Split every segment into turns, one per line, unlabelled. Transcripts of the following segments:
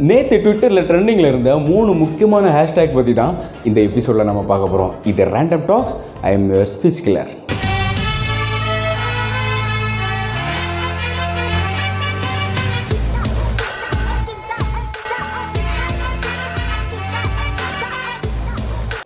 நேற்று ட்விட்டரில் ட்ரெண்டிங்கில் இருந்த மூணு முக்கியமான ஹேஷ்டேக் பற்றி தான் இந்த எபிசோடில் நம்ம பார்க்க போகிறோம் இது random talks I am your speech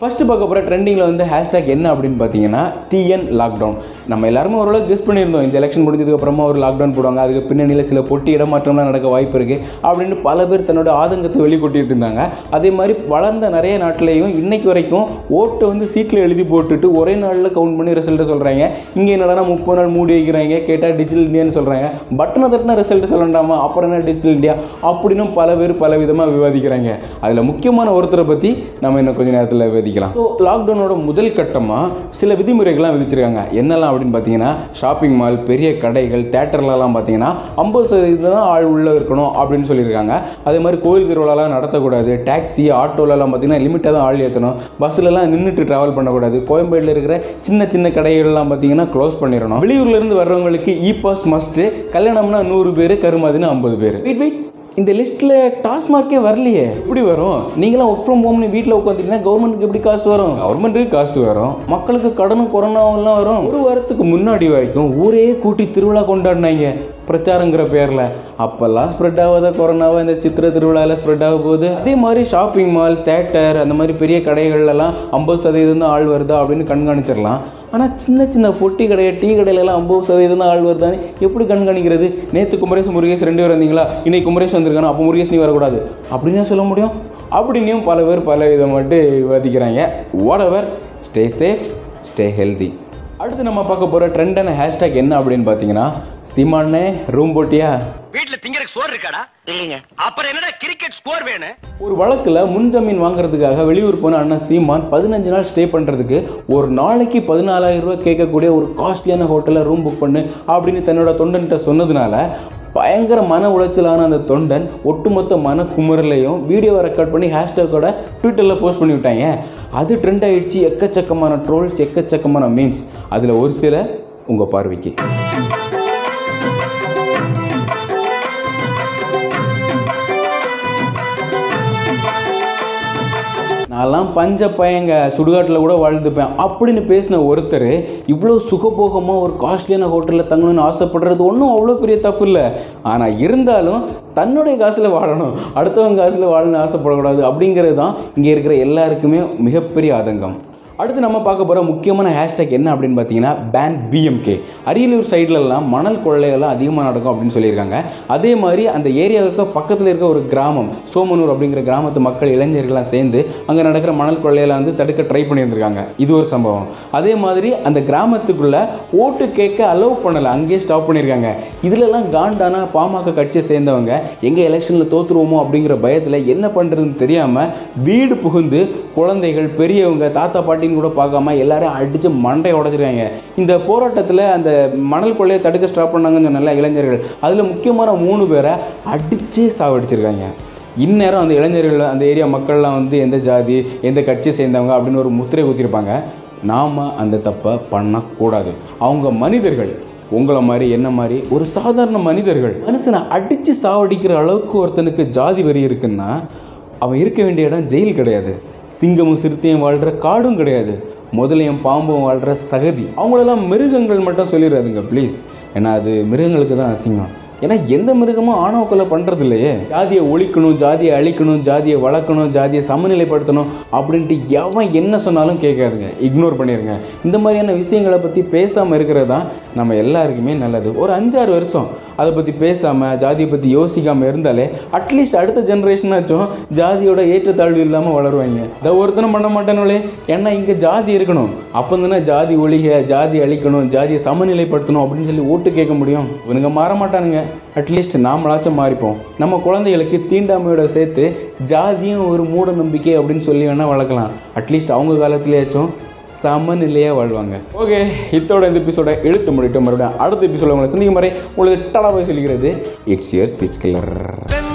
first பார்க்க போகிற ட்ரெண்டிங்கில் வந்து ஹேஷ்டேக் என்ன அப்படின்னு பார்த்தீங்கன்னா டிஎன் லாக்டவுன் நம்ம எல்லாருமே ஓரளவுக்கு கெஸ் பண்ணியிருந்தோம். இந்த எலெக்ஷன் முடிஞ்சதுக்கப்புறமா ஒரு லாக்டவுன் போடுவாங்க. அதுக்கு பின்னணியில் சில பொட்டி இடமாற்றம்லாம் நடக்க வாய்ப்பு இருக்குது அப்படின்னு பல பேர் தன்னோட ஆதங்கத்தை வெளிக்கொட்டிட்டு இருந்தாங்க. அதே மாதிரி வளர்ந்த நிறைய நாட்டிலையும் இன்றைக்கு வரைக்கும் ஓட்டை வந்து சீட்டில் எழுதி போட்டுட்டு ஒரே நாளில் கவுண்ட் பண்ணி ரிசல்ட்டை சொல்கிறாங்க இங்கே என்னடா முப்பது நாள் மூடி வைக்கிறாங்க கேட்டால் டிஜிட்டல் இந்தியான்னு சொல்கிறாங்க பட்டனை தட்டின ரிசல்ட் சொல்லண்டாமா? அப்புறம் என்ன டிஜிட்டல் இந்தியா அப்படின்னு பல பேர் பல விதமாக விவாதிக்கிறாங்க. அதில் முக்கியமான ஒருத்தரை பற்றி நம்ம இன்னும் கொஞ்ச நேரத்தில் விவாதிக்கலாம். ஸோ லாக்டவுனோட முதல் கட்டமாக சில விதிமுறைகள்லாம் விதிச்சிருக்காங்க. என்னெல்லாம் அப்படின்னு பார்த்தீங்கன்னா ஷாப்பிங் மால் பெரிய கடைகள் தேட்டர்லலாம் பார்த்தீங்கன்னா ஐம்பது சதவீதம் தான் ஆள் உள்ளே இருக்கணும் அப்படின்னு சொல்லியிருக்காங்க. அதே மாதிரி கோயில் திருவிழாலாம் நடத்தக்கூடாது டாக்ஸி ஆட்டோலலாம் பார்த்தீங்கன்னா லிமிட்டாக தான் ஆள் ஏற்றணும் பஸ்லலாம் நின்றுட்டு ட்ராவல் பண்ணக்கூடாது. கோயம்பேடில் இருக்கிற சின்ன சின்ன கடைகள்லாம் பார்த்தீங்கன்னா க்ளோஸ் பண்ணிடணும். வெளியூர்லேருந்து வர்றவங்களுக்கு இ பாஸ் மஸ்ட்டு கல்யாணம்னா நூறு பேர் கருமாதினா ஐம்பது பேர். வெயிட் வெயிட் இந்த லிஸ்ட்டில் டாஸ்மார்க்கே வரலையே. எப்படி வரும்? நீங்களாம் ஒர்க் ஃப்ரம் ஹோம்னு வீட்டில் உட்காந்துட்டீங்கன்னா கவர்மெண்ட்டுக்கு எப்படி காசு வரும்? கவர்மெண்ட்டுக்கு காசு வரும். மக்களுக்கு கடனும் கொரோனாவெல்லாம் வரும். ஒரு வாரத்துக்கு முன்னாடி வரைக்கும் ஊரே கூட்டி திருவிழா கொண்டாடினாங்க பிரச்சாரங்கிற பேரில். அப்போல்லாம் ஸ்ப்ரெட் ஆகாத கொரோனாவை இந்த சித்திர திருவிழாவில் ஸ்ப்ரெட் ஆக போகுது. அதே மாதிரி ஷாப்பிங் மால் தேட்டர் அந்த மாதிரி பெரிய கடைகள்லாம் ஐம்பது சதவீதம் தான் ஆள் வருதா அப்படின்னு கண்காணிச்சிடலாம். ஆனால் சின்ன சின்ன பொட்டி கடை டீ கடையிலலாம் ஐம்பது சதவீதம் தான் ஆள் வருதான்னு எப்படி கண்காணிக்கிறது? நேற்று குமரேஷ் முருகேஷ் ரெண்டு பேர் வந்தீங்களா? இன்னைக்கு குமரேஷ் வந்திருக்கானா அப்போ முருகேஷ் நீ வரக்கூடாது. அப்படின்னு சொல்ல முடியும். அப்படின்னும் பல பேர் பல விதமாட்டு விவாதிக்கிறாங்க. Whatever stay safe stay healthy அடுத்து நம்ம பார்க்க போகிற ட்ரெண்டான ஹேஷ்டேக் என்ன அப்படின்னு பார்த்தீங்கன்னா சீமானே ரூம் போட்டியா?
வீட்ல திங்கறதுக்கு சோறு இருக்காடா? இல்லைங்க. அப்புறம் என்னடா கிரிக்கெட் ஸ்கோர் வேணும்?
ஒரு வழக்கில் முன்ஜாமீன் வாங்குறதுக்காக வெளியூர் போன அண்ணா சீமான் பதினஞ்சு நாள் ஸ்டே பண்ணுறதுக்கு ஒரு நாளைக்கு பதினாலாயிரம் ரூபாய் கேட்கக்கூடிய ஒரு காஸ்ட்லியான ஹோட்டலில் ரூம் புக் பண்ணு அப்படின்னு தன்னோட தொண்டன்கிட்ட சொன்னதுனால பயங்கர மன உளைச்சலான அந்த தொண்டன் ஒட்டுமொத்த மன குமரலையும் வீடியோவை ரெக்கார்ட் பண்ணி ஹேஷ்டேக்கோட ட்விட்டரில் போஸ்ட் பண்ணி விட்டாங்க. அது ட்ரெண்ட் ஆகிடுச்சு எக்கச்சக்கமான ட்ரோல்ஸ் எக்கச்சக்கமான மீம்ஸ் அதில் ஒரு சில உங்கள் பார்வைக்கு. நான்லாம் பஞ்ச பையங்க சுடுகாட்டில் கூட வாழ்ந்துப்பேன். அப்படின்னு பேசின ஒருத்தர் இவ்வளோ சுகபோகமாக ஒரு காஸ்ட்லியான ஹோட்டலில் தங்கணும்னு ஆசைப்படுறது ஒன்றும் அவ்வளோ பெரிய தப்பு இல்லை. ஆனால் இருந்தாலும் தன்னுடைய காசில் வாழணும் அடுத்தவங்க காசில் வாழணும்னு ஆசைப்படக்கூடாது அப்படிங்கிறது தான் இங்கே இருக்கிற எல்லாருக்குமே மிகப்பெரிய ஆதங்கம். அடுத்து நம்ம பார்க்க போகிற முக்கியமான ஹேஷ்டேக் என்ன அப்படின்னு பார்த்தீங்கன்னா பேன் பிஎம்கே அரியலூர் சைட்லலாம் மணல் கொள்ளையெல்லாம் அதிகமாக நடக்கும் அப்படின்னு சொல்லியிருக்காங்க. அதே மாதிரி அந்த ஏரியாவுக்கு பக்கத்தில் இருக்க ஒரு கிராமம் சோமனூர் அப்படிங்கிற கிராமத்து மக்கள் இளைஞர்கள்லாம் சேர்ந்து அங்கே நடக்கிற மணல் கொள்ளையெல்லாம் வந்து தடுக்க ட்ரை பண்ணியிருந்திருக்காங்க. இது ஒரு சம்பவம். அதே மாதிரி அந்த கிராமத்துக்குள்ளே ஓட்டு கேட்க அலோவ் பண்ணலை அங்கேயே ஸ்டாப் பண்ணியிருக்காங்க. இதிலெல்லாம் காண்டான பாமக கட்சியை சேர்ந்தவங்க எங்கே எலெக்ஷனில் தோற்றுருவோமோ அப்படிங்கிற பயத்தில் என்ன பண்ணுறதுன்னு தெரியாமல் வீடு புகுந்து குழந்தைகள் பெரியவங்க தாத்தா பாட்டி அப்படின்னு கூட பார்க்காம எல்லாரும் அடித்து மண்டையை உடச்சிருக்காங்க. இந்த போராட்டத்தில் அந்த மணல் கொள்ளையை தடுக்க ஸ்டாப் பண்ணாங்கன்னு சொன்னல இளைஞர்கள். அதில் முக்கியமான மூணு பேரை அடித்தே சாவடிச்சிருக்காங்க இந்நேரம் அந்த இளைஞர்கள் அந்த ஏரியா மக்கள்லாம் வந்து எந்த ஜாதி எந்த கட்சியை சேர்ந்தவங்க அப்படின்னு ஒரு முத்திரை ஊற்றிருப்பாங்க நாம் அந்த தப்பை பண்ணக்கூடாது. அவங்க மனிதர்கள் உங்களை மாதிரி என்ன மாதிரி ஒரு சாதாரண மனிதர்கள் மனுஷனை அடித்து சாவடிக்கிற அளவுக்கு ஒருத்தனுக்கு ஜாதி வரி இருக்குன்னா அவன் இருக்க வேண்டிய இடம் ஜெயில் கிடையாது. சிங்கமும் சிறுத்தையும் வாழ்கிற காடும் கிடையாது. முதலையும் பாம்பும் வாழ்கிற சகதி. அவங்களெல்லாம் மிருகங்கள் மட்டும் சொல்லிடுறாதுங்க ப்ளீஸ் ஏன்னா அது மிருகங்களுக்கு தான் அசிங்கம். ஏன்னா எந்த மிருகமும் ஆணவ கொலை பண்ணுறது இல்லையே ஜாதியை ஒழிக்கணும் ஜாதியை அழிக்கணும் ஜாதியை வளர்க்கணும் ஜாதியை சமநிலைப்படுத்தணும் அப்படின்ட்டு எவன் என்ன சொன்னாலும் கேட்காதுங்க. இக்னோர் பண்ணிடுங்க இந்த மாதிரியான விஷயங்களை பற்றி பேசாமல் இருக்கிறது தான் நம்ம எல்லாருக்குமே நல்லது. ஒரு அஞ்சாறு வருஷம் அதை பற்றி பேசாமல் ஜாதியை பற்றி யோசிக்காமல் இருந்தாலே அட்லீஸ்ட் அடுத்த ஜென்ரேஷனாச்சும் ஜாதியோட ஏற்றத்தாழ்வு இல்லாமல் வளருவாங்க. இதை ஒருத்தனும் பண்ண மாட்டானுங்களே ஏன்னா இங்கே ஜாதி இருக்கணும். அப்போ தானே ஜாதி ஒழிக ஜாதி அழிக்கணும் ஜாதியை சமநிலைப்படுத்தணும் அப்படின்னு சொல்லி ஓட்டு கேட்க முடியும். இவனுங்க மாற மாட்டானுங்க. அட்லீஸ்ட் நாமளாச்சும் மாறிப்போம். நம்ம குழந்தைகளுக்கு தீண்டாமையோட சேர்த்து ஜாதியும் ஒரு மூட நம்பிக்கை அப்படின்னு சொல்லி வேணால் வளர்க்கலாம். அட்லீஸ்ட் அவங்க காலத்துலேயாச்சும் சமநிலையாக வாழ்வாங்க. ஓகே இத்தோட இந்த எபிசோட இழுத்து முடிட்டோம் மறுபடியும் அடுத்த எபிசோட உங்களை சந்திக்கும் வரை உங்களுக்கு டலாவை சொல்கிறது சொல்லிக்கிறது. It's years speech killer